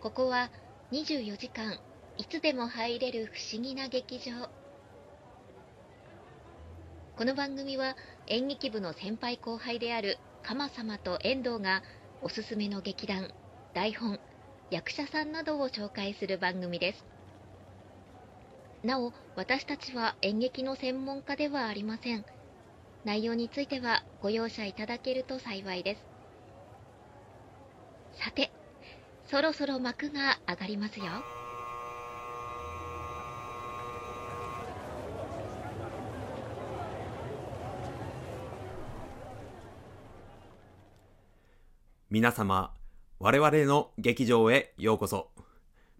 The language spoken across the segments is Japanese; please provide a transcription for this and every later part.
ここは24時間いつでも入れる不思議な劇場。この番組は演劇部の先輩後輩である鎌様と遠藤がおすすめの劇団台本役者さんなどを紹介する番組です。なお私たちは演劇の専門家ではありません。内容についてはご容赦いただけると幸いです。さてそろそろ幕が上がりますよ皆様、我々の劇場へようこそ。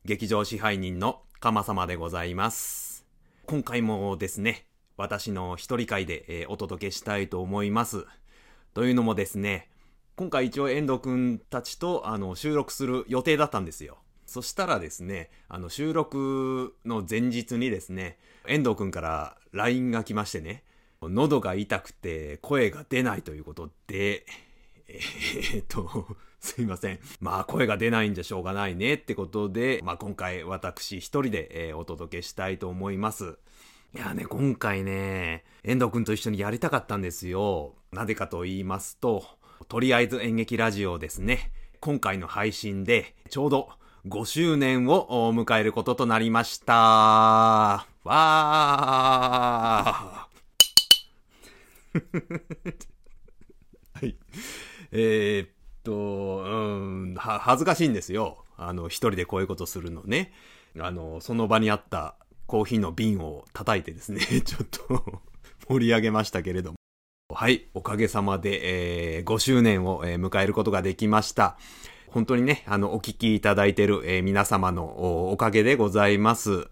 劇場支配人の鎌様でございます。今回もですね、私の一人会で、えーお届けしたいと思います。というのもですね、今回一応遠藤くんたちとあの収録する予定だったんですよ。そしたらですね、あの収録の前日にですね、遠藤くんから LINE が来ましてね、喉が痛くて声が出ないということで、えーっと、すいません。まあ、声が出ないんじゃしょうがないねってことで、まあ、今回私一人で、えお届けしたいと思います。いやね、今回ね、遠藤くんと一緒にやりたかったんですよ。なぜかと言いますと、とりあえず演劇ラジオですね。今回の配信で、ちょうど5周年を迎えることとなりました。わー はい。えーっと、うん、は、恥ずかしいんですよ。あの、一人でこういうことするのね。あの、その場にあったコーヒーの瓶を叩いてですね、ちょっと盛り上げましたけれども。はい、おかげさまで、えー5周年を、えー迎えることができました。本当にね、あの、お聞きいただいている、えー皆様のおかげでございます。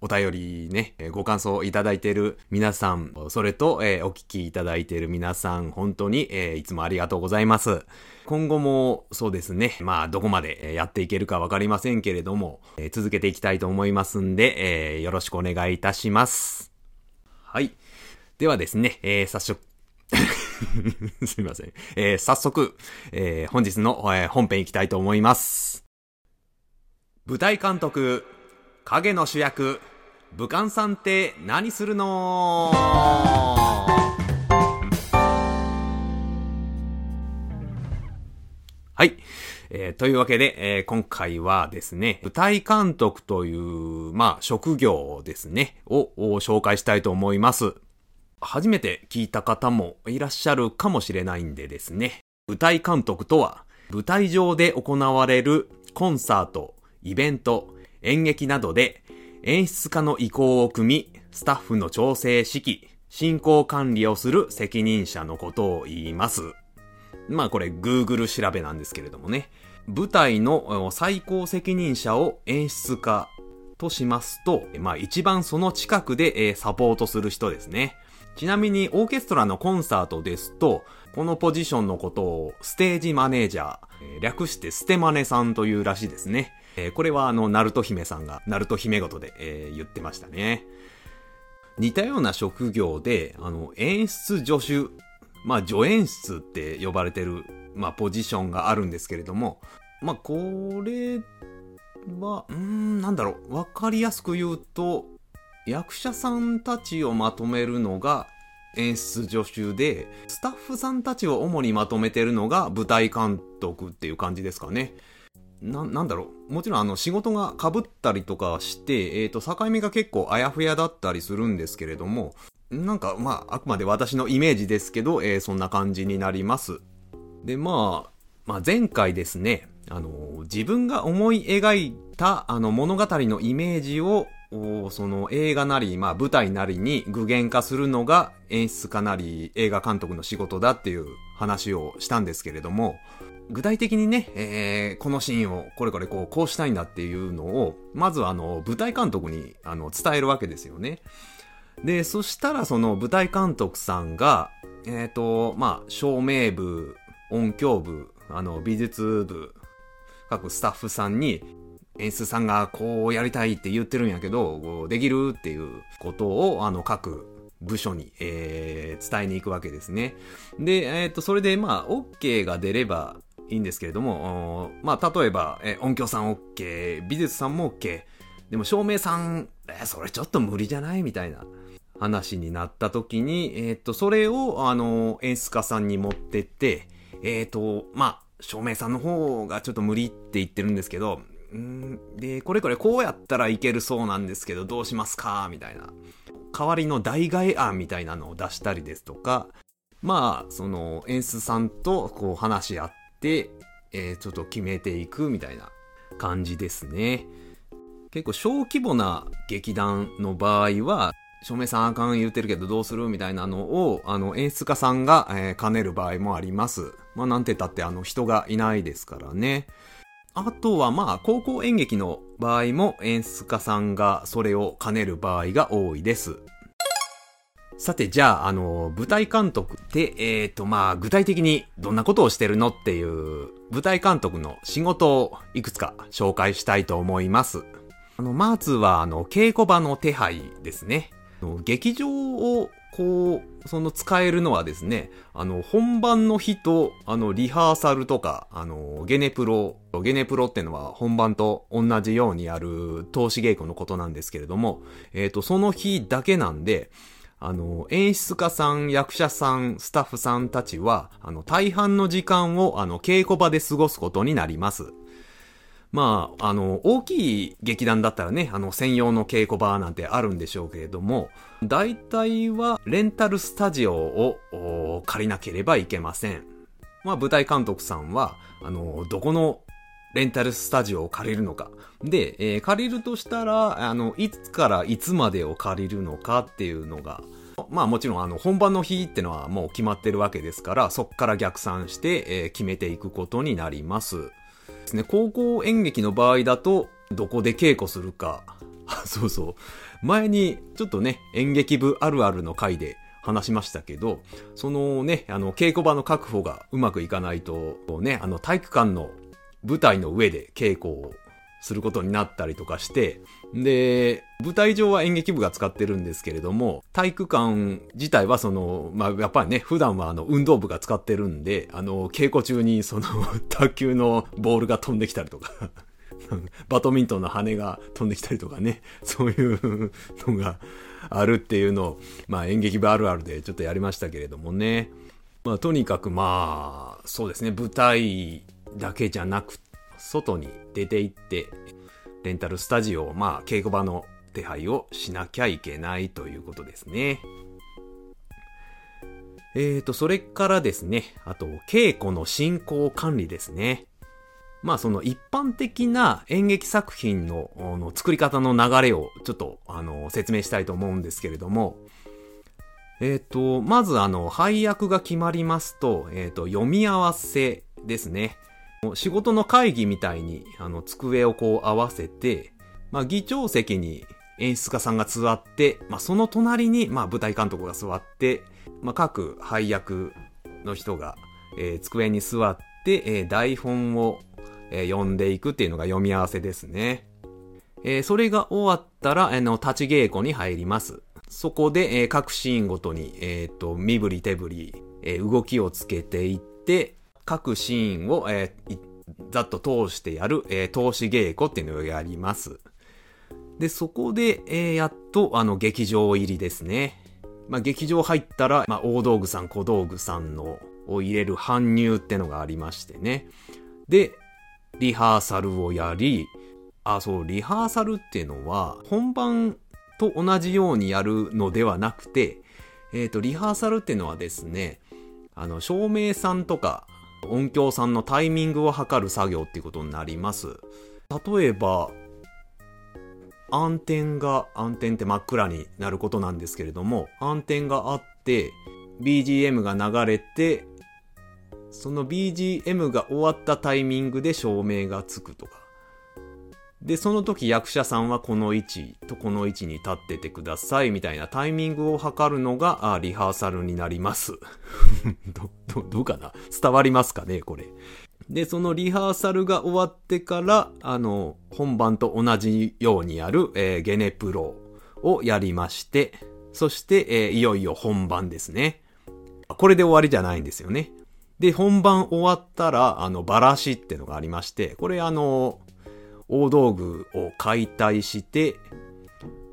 お便りね、ご感想いただいている皆さん、それと、えーお聞きいただいている皆さん、本当に、えーいつもありがとうございます。今後も、そうですね、まあ、どこまでやっていけるかわかりませんけれども、えー続けていきたいと思いますんで、えよろしくお願いいたします。はい。ではですね、え早速、すいません。えー早速、えー本日の、えー本編いきたいと思います。舞台監督、影の主役、武漢さんって何するの？はい。えーというわけで、えー今回はですね、舞台監督という、まあ、職業ですね、をを紹介したいと思います。初めて聞いた方もいらっしゃるかもしれないんでですね。舞台監督とは、舞台上で行われるコンサート、イベント、演劇などで演出家の意向を組み、スタッフの調整指揮、進行管理をする責任者のことを言います。まあこれ Google 調べなんですけれどもね。舞台の最高責任者を演出家としますと、まあ一番その近くでサポートする人ですね。ちなみにオーケストラのコンサートですと、このポジションのことをステージマネージャー、略してステマネさんというらしいですね。えーこれはあの、ナルト姫さんが、ナルト姫ごとで、えー言ってましたね。似たような職業で、あの、演出助手、まあ、助演出って呼ばれてる、まあ、ポジションがあるんですけれども、まあ、これは、うん、なんだろう、わかりやすく言うと、役者さんたちをまとめるのが演出助手で、スタッフさんたちを主にまとめてるのが舞台監督っていう感じですかね。な、なんだろう。もちろんあの仕事が被ったりとかして、えっ、と、境目が結構あやふやだったりするんですけれども、なんかまあ、あくまで私のイメージですけど、えーそんな感じになります。で、まあ、まあ前回ですね、あの、自分が思い描いたあの物語のイメージを、その映画なり、まあ舞台なりに具現化するのが演出家なり映画監督の仕事だっていう話をしたんですけれども、具体的にね、えーこのシーンをこれこれこう、こうしたいんだっていうのを、まずあの、舞台監督にあの伝えるわけですよね。で、そしたらその舞台監督さんが、えっ、と、まあ、照明部、音響部、あの、美術部、各スタッフさんに、演出さんがこうやりたいって言ってるんやけど、できるっていうことを、あの、各部署に、えー伝えに行くわけですね。で、えっ、と、それでまあ、OK が出ればいいんですけれども、まあ、例えば、え音響さん OK、美術さんも OK、でも照明さん、えそれちょっと無理じゃないみたいな話になった時に、えっ、と、それを、あの、演出家さんに持ってって、えっ、と、まあ、照明さんの方がちょっと無理って言ってるんですけど、うんで、これこれこうやったらいけるそうなんですけど、どうしますか？みたいな。代わりの代替案みたいなのを出したりですとか、まあ、その演出さんとこう話し合って、えー、ちょっと決めていくみたいな感じですね。結構小規模な劇団の場合は、照明さんあかん言うてるけどどうするみたいなのを、あの、演出家さんが、えー、兼ねる場合もあります。まあ、なんて言ったって、あの、人がいないですからね。あとはまあ、高校演劇の場合も演出家さんがそれを兼ねる場合が多いです。さて、じゃあ、あの、舞台監督って、えっ、ー、と、まあ、具体的にどんなことをしてるのっていう、舞台監督の仕事をいくつか紹介したいと思います。あの、まずは、あの、稽古場の手配ですね。劇場を、こう、その使えるのはですね、あの、本番の日と、あの、リハーサルとか、あの、ゲネプロ、ゲネプロってのは本番と同じようにやる投資稽古のことなんですけれども、えっ、ー、と、その日だけなんで、あの、演出家さん、役者さん、スタッフさんたちは、あの、大半の時間を、あの、稽古場で過ごすことになります。まあ、あの、大きい劇団だったらね、あの、専用の稽古場なんてあるんでしょうけれども、大体は、レンタルスタジオを借りなければいけません。まあ、舞台監督さんは、あの、どこのレンタルスタジオを借りるのか。で、えー、借りるとしたら、あの、いつからいつまでを借りるのかっていうのが、まあもちろんあの本番の日ってのはもう決まってるわけですから、そっから逆算して、えー、決めていくことになります。ですね、高校演劇の場合だと、どこで稽古するか。そうそう。前にちょっとね、演劇部あるあるの回で話しましたけど、そのね、あの、稽古場の確保がうまくいかないと、ね、あの、体育館の舞台の上で稽古をすることになったりとかして、で、舞台上は演劇部が使ってるんですけれども、体育館自体はその、まあ、やっぱりね、普段はあの、運動部が使ってるんで、あの、稽古中にその、卓球のボールが飛んできたりとか バドミントンの羽が飛んできたりとかね、そういうのがあるっていうのを、まあ演劇部あるあるでちょっとやりましたけれどもね。まあとにかくまあ、そうですね、舞台だけじゃなくて、外に出て行って、レンタルスタジオ、まあ、稽古場の手配をしなきゃいけないということですね。えーと、それからですね、あと、稽古の進行管理ですね。まあ、その一般的な演劇作品のの作り方の流れをちょっと、あの、説明したいと思うんですけれども、えっ、ー、と、まずあの、配役が決まりますと、えっ、ー、と、読み合わせですね。仕事の会議みたいに、あの、机をこう合わせて、まあ、議長席に演出家さんが座って、まあ、その隣に、まあ、舞台監督が座って、まあ、各配役の人が、えー、机に座って、えー、台本を、えー、読んでいくっていうのが読み合わせですね。えー、それが終わったら、あの、立ち稽古に入ります。そこで、えー、各シーンごとに、え、ー、と、身振り手振り、えー、動きをつけていって、各シーンを、えー、ざっと通してやる、えー、通し稽古っていうのをやります。で、そこで、えー、やっと、あの、劇場入りですね。まあ、劇場入ったら、まあ、大道具さん、小道具さんの、を入れる搬入ってのがありましてね。で、リハーサルをやり、あ、そう、リハーサルっていうのは、本番と同じようにやるのではなくて、えっ、ー、と、リハーサルっていうのはですね、あの、照明さんとか、音響さんのタイミングを測る作業っていうことになります。例えば、暗転が、暗転って真っ暗になることなんですけれども、暗転があって、BGM が流れて、その BGM が終わったタイミングで照明がつくとか。で、その時役者さんはこの位置とこの位置に立っててくださいみたいなタイミングを測るのが、あリハーサルになります。ど、ど、どうかな？伝わりますかねこれ。で、そのリハーサルが終わってから、あの、本番と同じようにやる、えー、ゲネプロをやりまして、そして、えー、いよいよ本番ですね。これで終わりじゃないんですよね。で、本番終わったら、あの、バラシってのがありまして、これあの、大道具を解体して、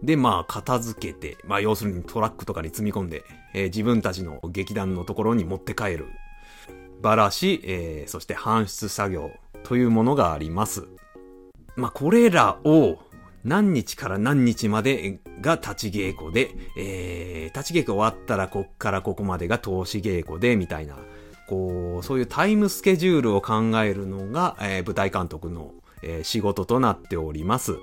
で、まあ、片付けて、まあ、要するにトラックとかに積み込んで、えー、自分たちの劇団のところに持って帰る。バラし、えー、そして搬出作業というものがあります。まあ、これらを何日から何日までが立ち稽古で、えー、立ち稽古終わったらこっからここまでが投資稽古で、みたいな、こう、そういうタイムスケジュールを考えるのが、えー、舞台監督の、えー、仕事となっております。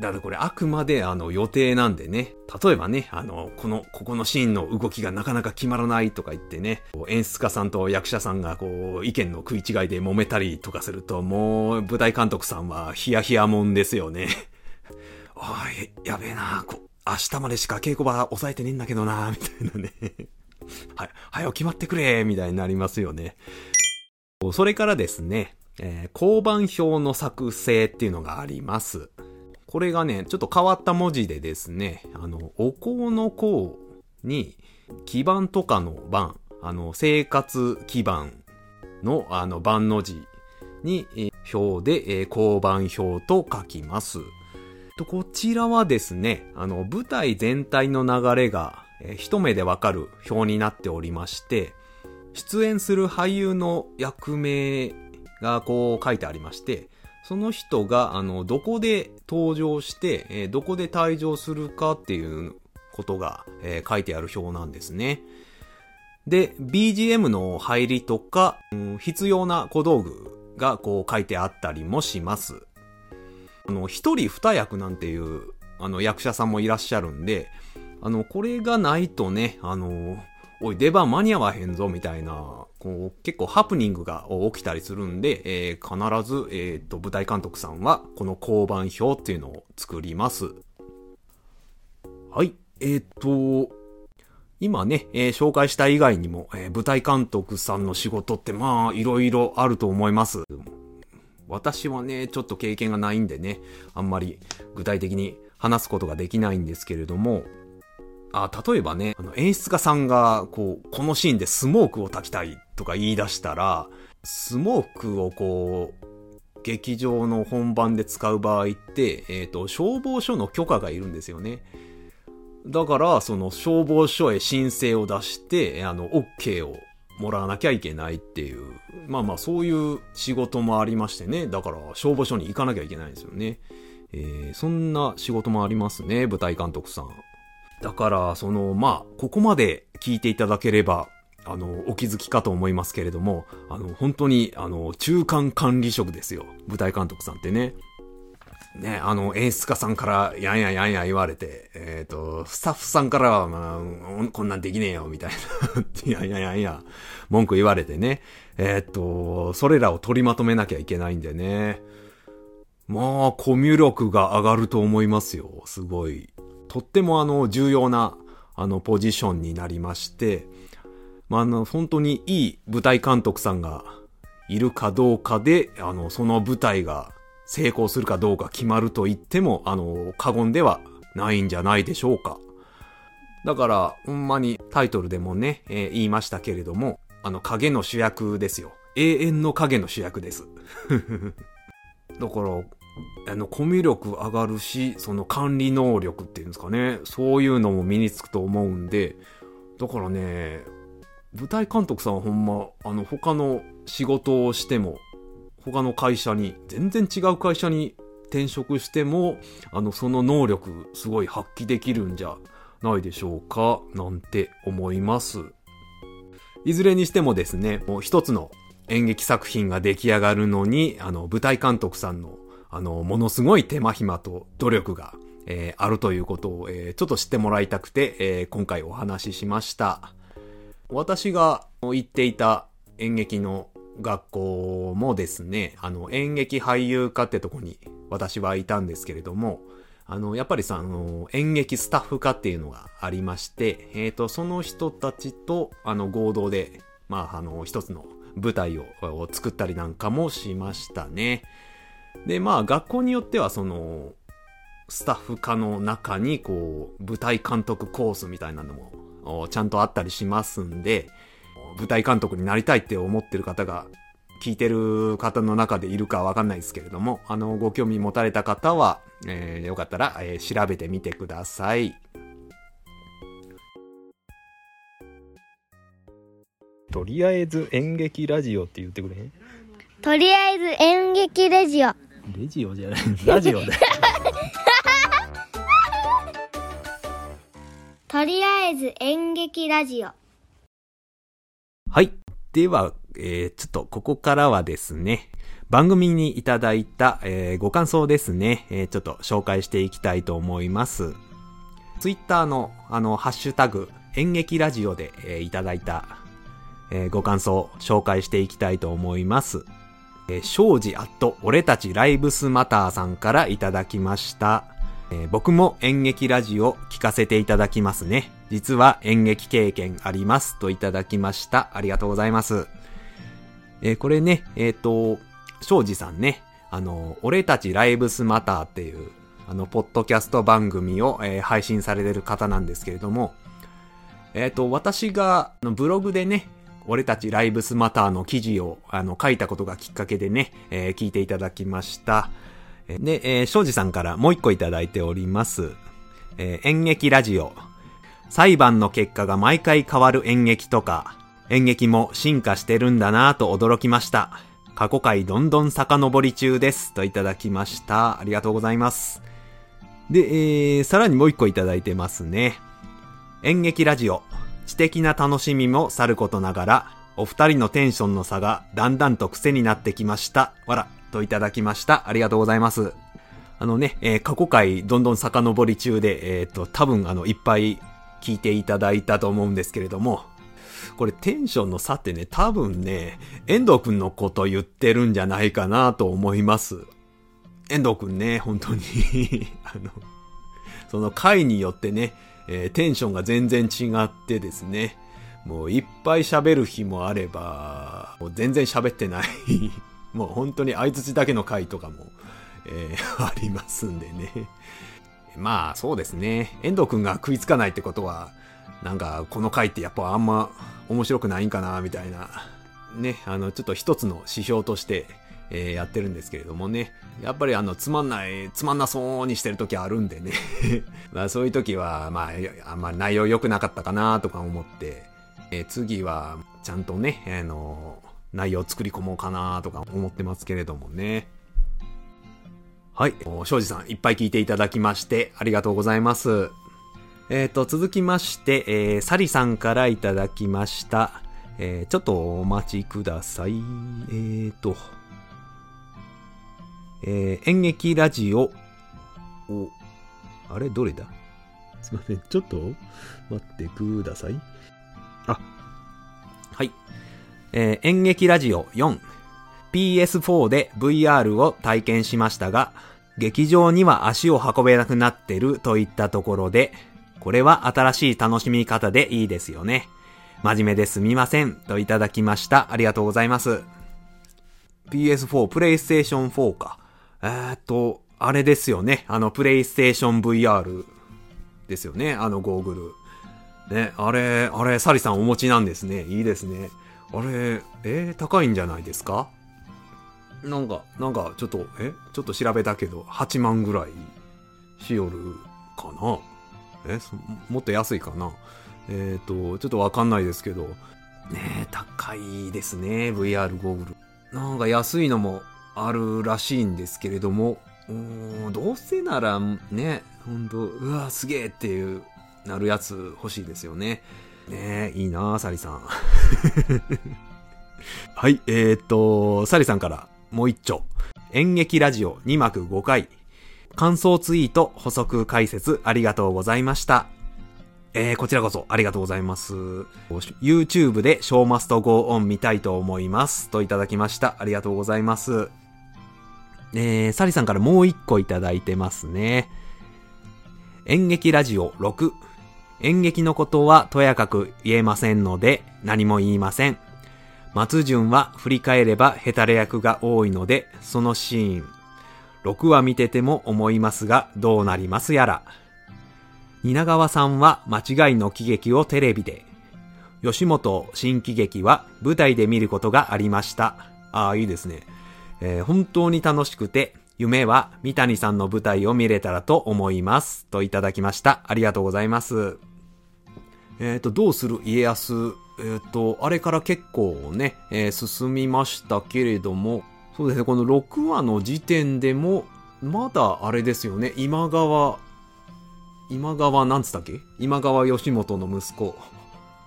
だからこれあくまであの予定なんでね。例えばね、あの、この、ここのシーンの動きがなかなか決まらないとか言ってね、演出家さんと役者さんがこう、意見の食い違いで揉めたりとかすると、もう、舞台監督さんはヒヤヒヤもんですよね。おい、やべえな、こ明日までしか稽古場抑えてねえんだけどな、みたいなね。はい、はよ決まってくれ、みたいになりますよね。それからですね、えー、交番表の作成っていうのがあります。これがね、ちょっと変わった文字でですね、あの、お香の香に、基盤とかの番、あの、生活基盤の、あの、番の字に、え表で、えー、交番表と書きます。と、こちらはですね、あの、舞台全体の流れが、えー、一目でわかる表になっておりまして、出演する俳優の役名がこう書いてありまして、その人が、あの、どこで登場して、えー、どこで退場するかっていうことが、えー、書いてある表なんですね。で、BGM の入りとか、うん、必要な小道具がこう書いてあったりもします。あの、一人二役なんていう、あの、役者さんもいらっしゃるんで、あの、これがないとね、あの、おい、出番間に合わへんぞ、みたいな、こう、結構ハプニングが起きたりするんで、えー、必ず、えっ、ー、と、舞台監督さんは、この交番表っていうのを作ります。はい、えっ、ー、と、今ね、えー、紹介した以外にも、えー、舞台監督さんの仕事ってまあ、いろいろあると思います。私はね、ちょっと経験がないんでね、あんまり具体的に話すことができないんですけれども、あ、例えばね、あの演出家さんが、こう、このシーンでスモークを焚きたいとか言い出したら、スモークをこう、劇場の本番で使う場合って、えっ、ー、と、消防署の許可がいるんですよね。だから、その消防署へ申請を出して、あの、OK をもらわなきゃいけないっていう、まあまあそういう仕事もありましてね。だから消防署に行かなきゃいけないんですよね。えー、そんな仕事もありますね、舞台監督さん。だから、その、まあ、ここまで聞いていただければ、あの、お気づきかと思いますけれども、あの、本当に、あの、中間管理職ですよ。舞台監督さんってね。ね、あの、演出家さんから、やんやんやんや言われて、えっ、ー、と、スタッフさんからは、まあ、こんなんできねえよ、みたいな。やんややんや、文句言われてね。えっ、ー、と、それらを取りまとめなきゃいけないんでね。まあ、コミュ力が上がると思いますよ。すごい。とってもあの、重要な、あの、ポジションになりまして、まあ、あの、本当にいい舞台監督さんがいるかどうかで、あの、その舞台が成功するかどうか決まると言っても、あの、過言ではないんじゃないでしょうか。だから、ほんまにタイトルでもね、えー、言いましたけれども、あの、影の主役ですよ。永遠の影の主役です。だから、あの、コミュ力上がるし、その管理能力っていうんですかね、そういうのも身につくと思うんで、だからね、舞台監督さんはほんま、あの、他の仕事をしても、他の会社に、全然違う会社に転職しても、あの、その能力、すごい発揮できるんじゃないでしょうか、なんて思います。いずれにしてもですね、もう一つの演劇作品が出来上がるのに、あの、舞台監督さんのあの、ものすごい手間暇と努力が、えー、あるということを、えー、ちょっと知ってもらいたくて、えー、今回お話ししました。私が行っていた演劇の学校もですね、あの、演劇俳優科ってとこに私はいたんですけれども、あの、やっぱりさ、あの、演劇スタッフ科っていうのがありまして、えっ、ー、と、その人たちと、あの、合同で、まあ、あの、一つの舞台を作ったりなんかもしましたね。で、まあ、学校によっては、その、スタッフ科の中に、こう、舞台監督コースみたいなのも、ちゃんとあったりしますんで、舞台監督になりたいって思ってる方が、聞いてる方の中でいるかわかんないですけれども、あの、ご興味持たれた方は、えー、よかったら、えー、調べてみてください。とりあえず演劇ラジオって言ってくれへん？とりあえず演劇レジオ。レジオじゃないラジオだよ とりあえず演劇ラジオ。はい。では、えー、ちょっとここからはですね、番組にいただいた、えー、ご感想ですね、えー、ちょっと紹介していきたいと思います。ツイッターの、あの、ハッシュタグ、演劇ラジオで、えーいただいた、えーご感想、紹介していきたいと思います。えー、庄司アット、俺たちライブスマターさんからいただきました。えー僕も演劇ラジオ聞かせていただきますね。実は演劇経験ありますといただきました。ありがとうございます。えーこれね、えっ、と、庄司さんね、あの、俺たちライブスマターっていう、あの、ポッドキャスト番組を、えー配信されてる方なんですけれども、えっ、と、私が、ブログでね、俺たちライブスマターの記事を、あの、書いたことがきっかけでね、えー聞いていただきました。で、えー、庄司さんからもう一個いただいております。えー演劇ラジオ。裁判の結果が毎回変わる演劇とか、演劇も進化してるんだなぁと驚きました。過去回どんどん遡り中です。といただきました。ありがとうございます。で、えー、さらにもう一個いただいてますね。演劇ラジオ。知的な楽しみもさることながら、お二人のテンションの差がだんだんと癖になってきました。わら、といただきました。ありがとうございます。あのね、えー過去回どんどん遡り中で、えっ、と、多分あの、いっぱい聞いていただいたと思うんですけれども、これテンションの差ってね、多分ね、遠藤くんのこと言ってるんじゃないかなと思います。遠藤くんね、本当に、あの、その回によってね、えーテンションが全然違ってですね、もういっぱい喋る日もあれば、もう全然喋ってない、もう本当に相槌だけの回とかも、えー ありますんでね。まあそうですね。遠藤くんが食いつかないってことは、なんかこの回ってやっぱあんま面白くないんかな、みたいな。ね、あの、ちょっと一つの指標として、えーやってるんですけれどもね。やっぱりあの、つまんない、つまんなそうにしてる時あるんでね。まあそういう時は、まあ、あんま内容良くなかったかなとか思って、えー次は、ちゃんとね、あの、内容作り込もうかなとか思ってますけれどもね。はい。お庄司さん、いっぱい聞いていただきまして、ありがとうございます。えっ、と、続きまして、えー、サリさんからいただきました。えーちょっとお待ちください。えっ、と、えー演劇ラジオ、お、あれ？どれだ？すいません。ちょっと待ってください。あ、はい。えー演劇ラジオ4。PS4 で VR を体験しましたが、劇場には足を運べなくなってるといったところで、これは新しい楽しみ方でいいですよね。真面目ですみません。といただきました。ありがとうございます。PS4、プレイステーション4か。えーっと、あれですよね。あの、プレイステーション VR ですよね。あのゴーグル。ね、あれ、あれ、サリさんお持ちなんですね。いいですね。あれ、えー高いんじゃないですか？なんか、なんか、ちょっと、え？ちょっと調べたけど、8万ぐらいしよるかな？え？そもっと安いかな？えっ、と、ちょっとわかんないですけど、ね高いですね、VR ゴーグル。なんか安いのもあるらしいんですけれども、どうせならね、ほんと、うわ、すげえっていう、なるやつ欲しいですよね。ねえ、いいなあサリさん。はい、えー、っと、サリさんからもう一丁。演劇ラジオ2幕5回。感想ツイート補足解説ありがとうございました。えー、こちらこそありがとうございます。YouTube でショーマスト Go On 見たいと思います。といただきました。ありがとうございます。えー、サリさんからもう一個いただいてますね。演劇ラジオ6。演劇のことはとやかく言えませんので何も言いません。松潤は振り返ればヘタレ役が多いので、そのシーン。6話見てても思いますが、どうなりますやら。蜷川さんは間違いの喜劇をテレビで。吉本新喜劇は舞台で見ることがありました。ああ、いいですね。えー本当に楽しくて、夢は三谷さんの舞台を見れたらと思います。といただきました。ありがとうございます。えっ、と、どうする家康？えっ、と、あれから結構ね、えー進みましたけれども、そうですね、この6話の時点でも、まだあれですよね、今川、今川なんつったっけ？今川義元の息子。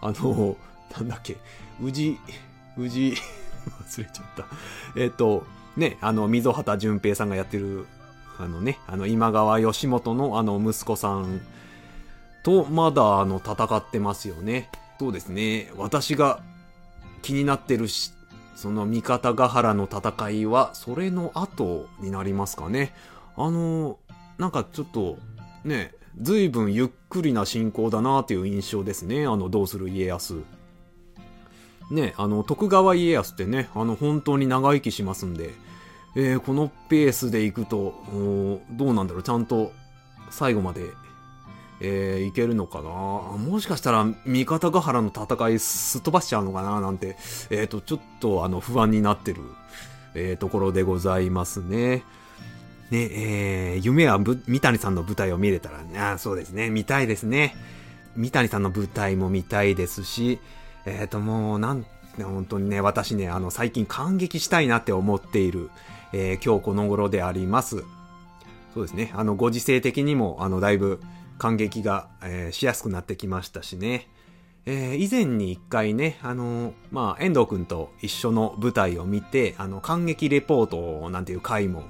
あの、なんだっけ、宇治、宇治、忘れちゃった。えっ、と、ね、あの、溝端淳平さんがやってる、あのね、あの、今川義元のあの、息子さんと、まだ、あの、戦ってますよね。そうですね、私が気になってるし、その三方ヶ原の戦いは、それの後になりますかね。あの、なんかちょっと、ね、随分ゆっくりな進行だなっていう印象ですね。あの、どうする家康。ね、あの、徳川家康ってね、あの、本当に長生きしますんで、えーこのペースでいくと、どうなんだろう、ちゃんと最後まで、えーいけるのかな？もしかしたら、三方ヶ原の戦いすっ飛ばしちゃうのかな？なんて、えっ、と、ちょっと、あの、不安になってる、えーところでございますね。ね、えー夢は三谷さんの舞台を見れたらね、あそうですね、見たいですね。三谷さんの舞台も見たいですし、えっ、と、もう、なん、本当にね、私ね、あの、最近感激したいなって思っている、えー今日この頃であります。そうですね、あの、ご時世的にも、あの、だいぶ感激が、えーしやすくなってきましたしね。えー以前に一回ね、あの、まあ、遠藤くんと一緒の舞台を見て、あの、感激レポートなんていう回も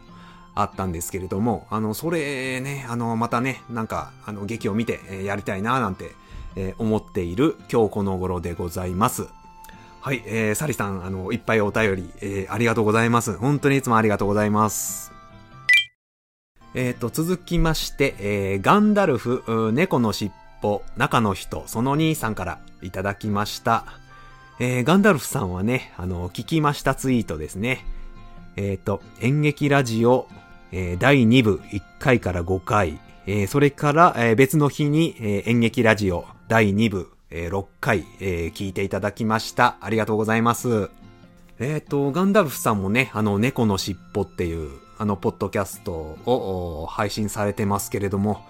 あったんですけれども、あの、それね、あの、またね、なんか、あの、劇を見て、えーやりたいな、なんて、えー思っている今日この頃でございます。はい、えー、サリさん、あの、いっぱいお便り、えーありがとうございます。本当にいつもありがとうございます。えっ、と、続きまして、えーガンダルフ、猫の尻尾、中の人、その兄さんからいただきました。えーガンダルフさんはね、あの、聞きましたツイートですね。えっ、と、演劇ラジオ、えー第2部1回から5回、えーそれから、えー別の日に、えー演劇ラジオ第2部、えー6回、えー聞いていただきました。ありがとうございます。えっ、と、ガンダルフさんもね、あの、猫のしっぽっていう、あの、ポッドキャストを配信されてますけれども、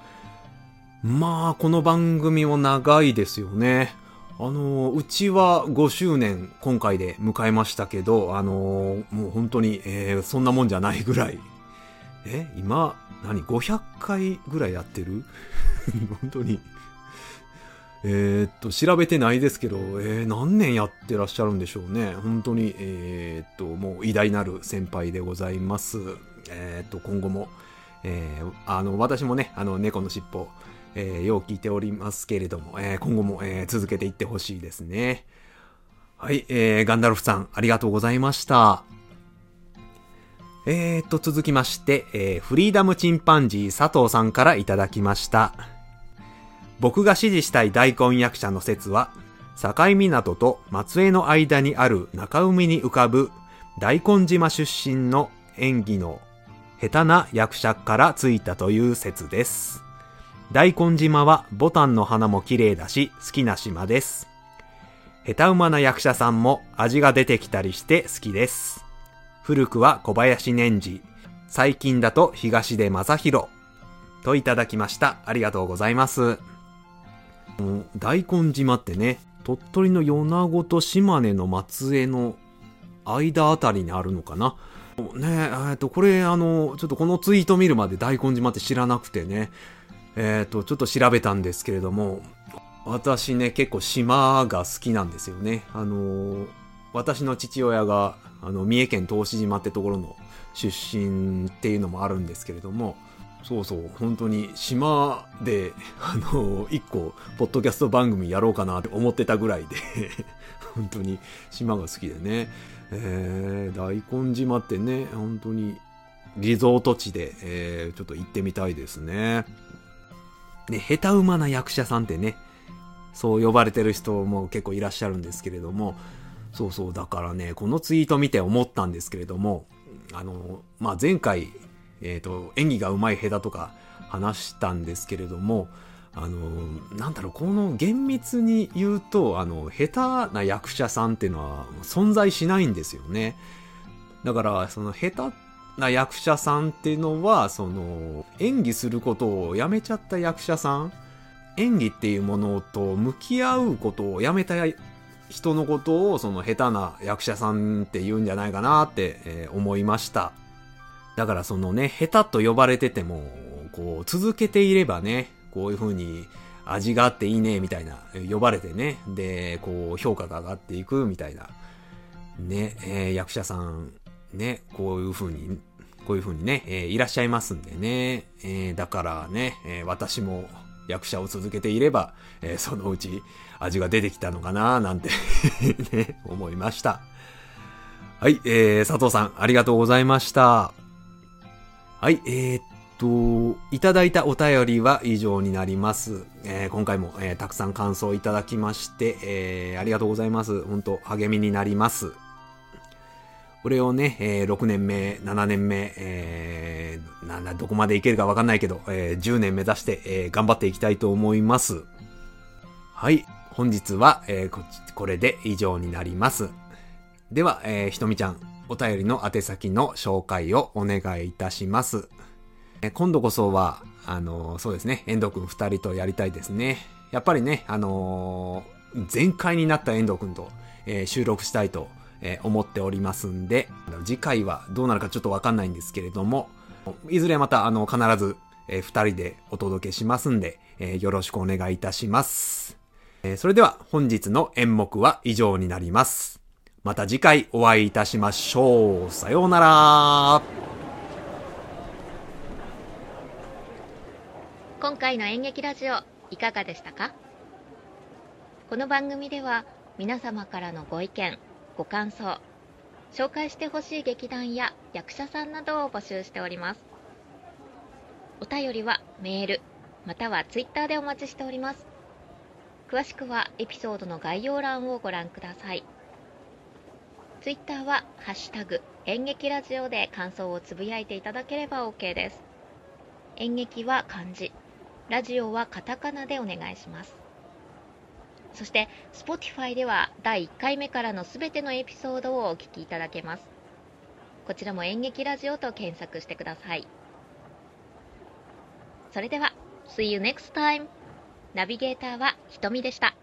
まあ、この番組も長いですよね。あの、うちは5周年今回で迎えましたけど、あの、もう本当に、えーそんなもんじゃないぐらい。え今、何 ?500 回ぐらいやってる？本当に。えーっと、調べてないですけど、えー何年やってらっしゃるんでしょうね。本当に、えーっと、もう偉大なる先輩でございます。えーっと、今後も、えーあの、私もね、あの、猫のしっぽ、えーよう聞いておりますけれども、えー今後も、えー続けていってほしいですね。はい、えーガンダルフさん、ありがとうございました。えー、と、続きまして、えーフリーダムチンパンジー佐藤さんからいただきました。僕が支持したい大根役者の説は、境港と松江の間にある中海に浮かぶ大根島出身の演技の下手な役者からついたという説です。大根島はボタンの花も綺麗だし好きな島です。下手馬な役者さんも味が出てきたりして好きです。古くは小林年次、最近だと東出正宏といただきました。ありがとうございます。大根島ってね、鳥取の米子と島根の松江の間あたりにあるのかな。ねえ、えっと、これあの、ちょっとこのツイート見るまで大根島って知らなくてね、えっと、ちょっと調べたんですけれども、私ね、結構島が好きなんですよね。あの、私の父親が、あの、三重県答志島ってところの出身っていうのもあるんですけれども、そうそう、本当に島で、あの、一個、ポッドキャスト番組やろうかなって思ってたぐらいで、本当に島が好きでね、えー、大根島ってね、本当にリゾート地で、えー、ちょっと行ってみたいですね。ね、下手馬な役者さんってね、そう呼ばれてる人も結構いらっしゃるんですけれども、そうそう、だからね、このツイート見て思ったんですけれども、あの、まあ、前回、えっ、と、演技が上手い下手とか話したんですけれども、あの、なんだろう、この厳密に言うと、あの、下手な役者さんっていうのは存在しないんですよね。だから、その下手な役者さんっていうのは、その、演技することをやめちゃった役者さん、演技っていうものと向き合うことをやめた人のことを、その下手な役者さんって言うんじゃないかなって、思いました。だからそのね、下手と呼ばれてても、こう、続けていればね、こういう風に味があっていいね、みたいな、呼ばれてね、で、こう、評価が上がっていくみたいな、ね、えー役者さん、ね、こういう風に、こういう風にね、えーいらっしゃいますんでね、えーだからね、え私も役者を続けていれば、えそのうち味が出てきたのかな、なんて ね、思いました。はい、えー、佐藤さん、ありがとうございました。はい、えー、っと、いただいたお便りは以上になります。えー今回も、えーたくさん感想いただきまして、えーありがとうございます。本当励みになります。これをね、えー6年目、7年目、えーなんだ、どこまでいけるかわかんないけど、えー10年目指して、えー頑張っていきたいと思います。はい、本日は、えーこっちこれで以上になります。では、えーひとみちゃん、お便りの宛先の紹介をお願いいたします。今度こそは、あのそうですね、遠藤くん二人とやりたいですね。やっぱりね、あのー全開になった遠藤くんと、えー収録したいと、えー思っておりますんで、次回はどうなるかちょっとわかんないんですけれども、いずれまた、あの、必ず、えー二人でお届けしますんで、えーよろしくお願いいたします。えーそれでは本日の演目は以上になります。また次回お会いいたしましょう。さようなら。今回の演劇ラジオいかがでしたか？この番組では皆様からのご意見ご感想紹介してほしい劇団や役者さんなどを募集しておりますお便りはメールまたはツイッターでお待ちしております詳しくはエピソードの概要欄をご覧くださいツイッターは「ハッシュタグ演劇ラジオ」で感想をつぶやいていただければ OK です。演劇は漢字。ラジオはカタカナでお願いします。そして Spotify では第1回目からのすべてのエピソードをお聞きいただけます。こちらも演劇ラジオと検索してください。それでは See you next time ナビゲーターはひとみでした。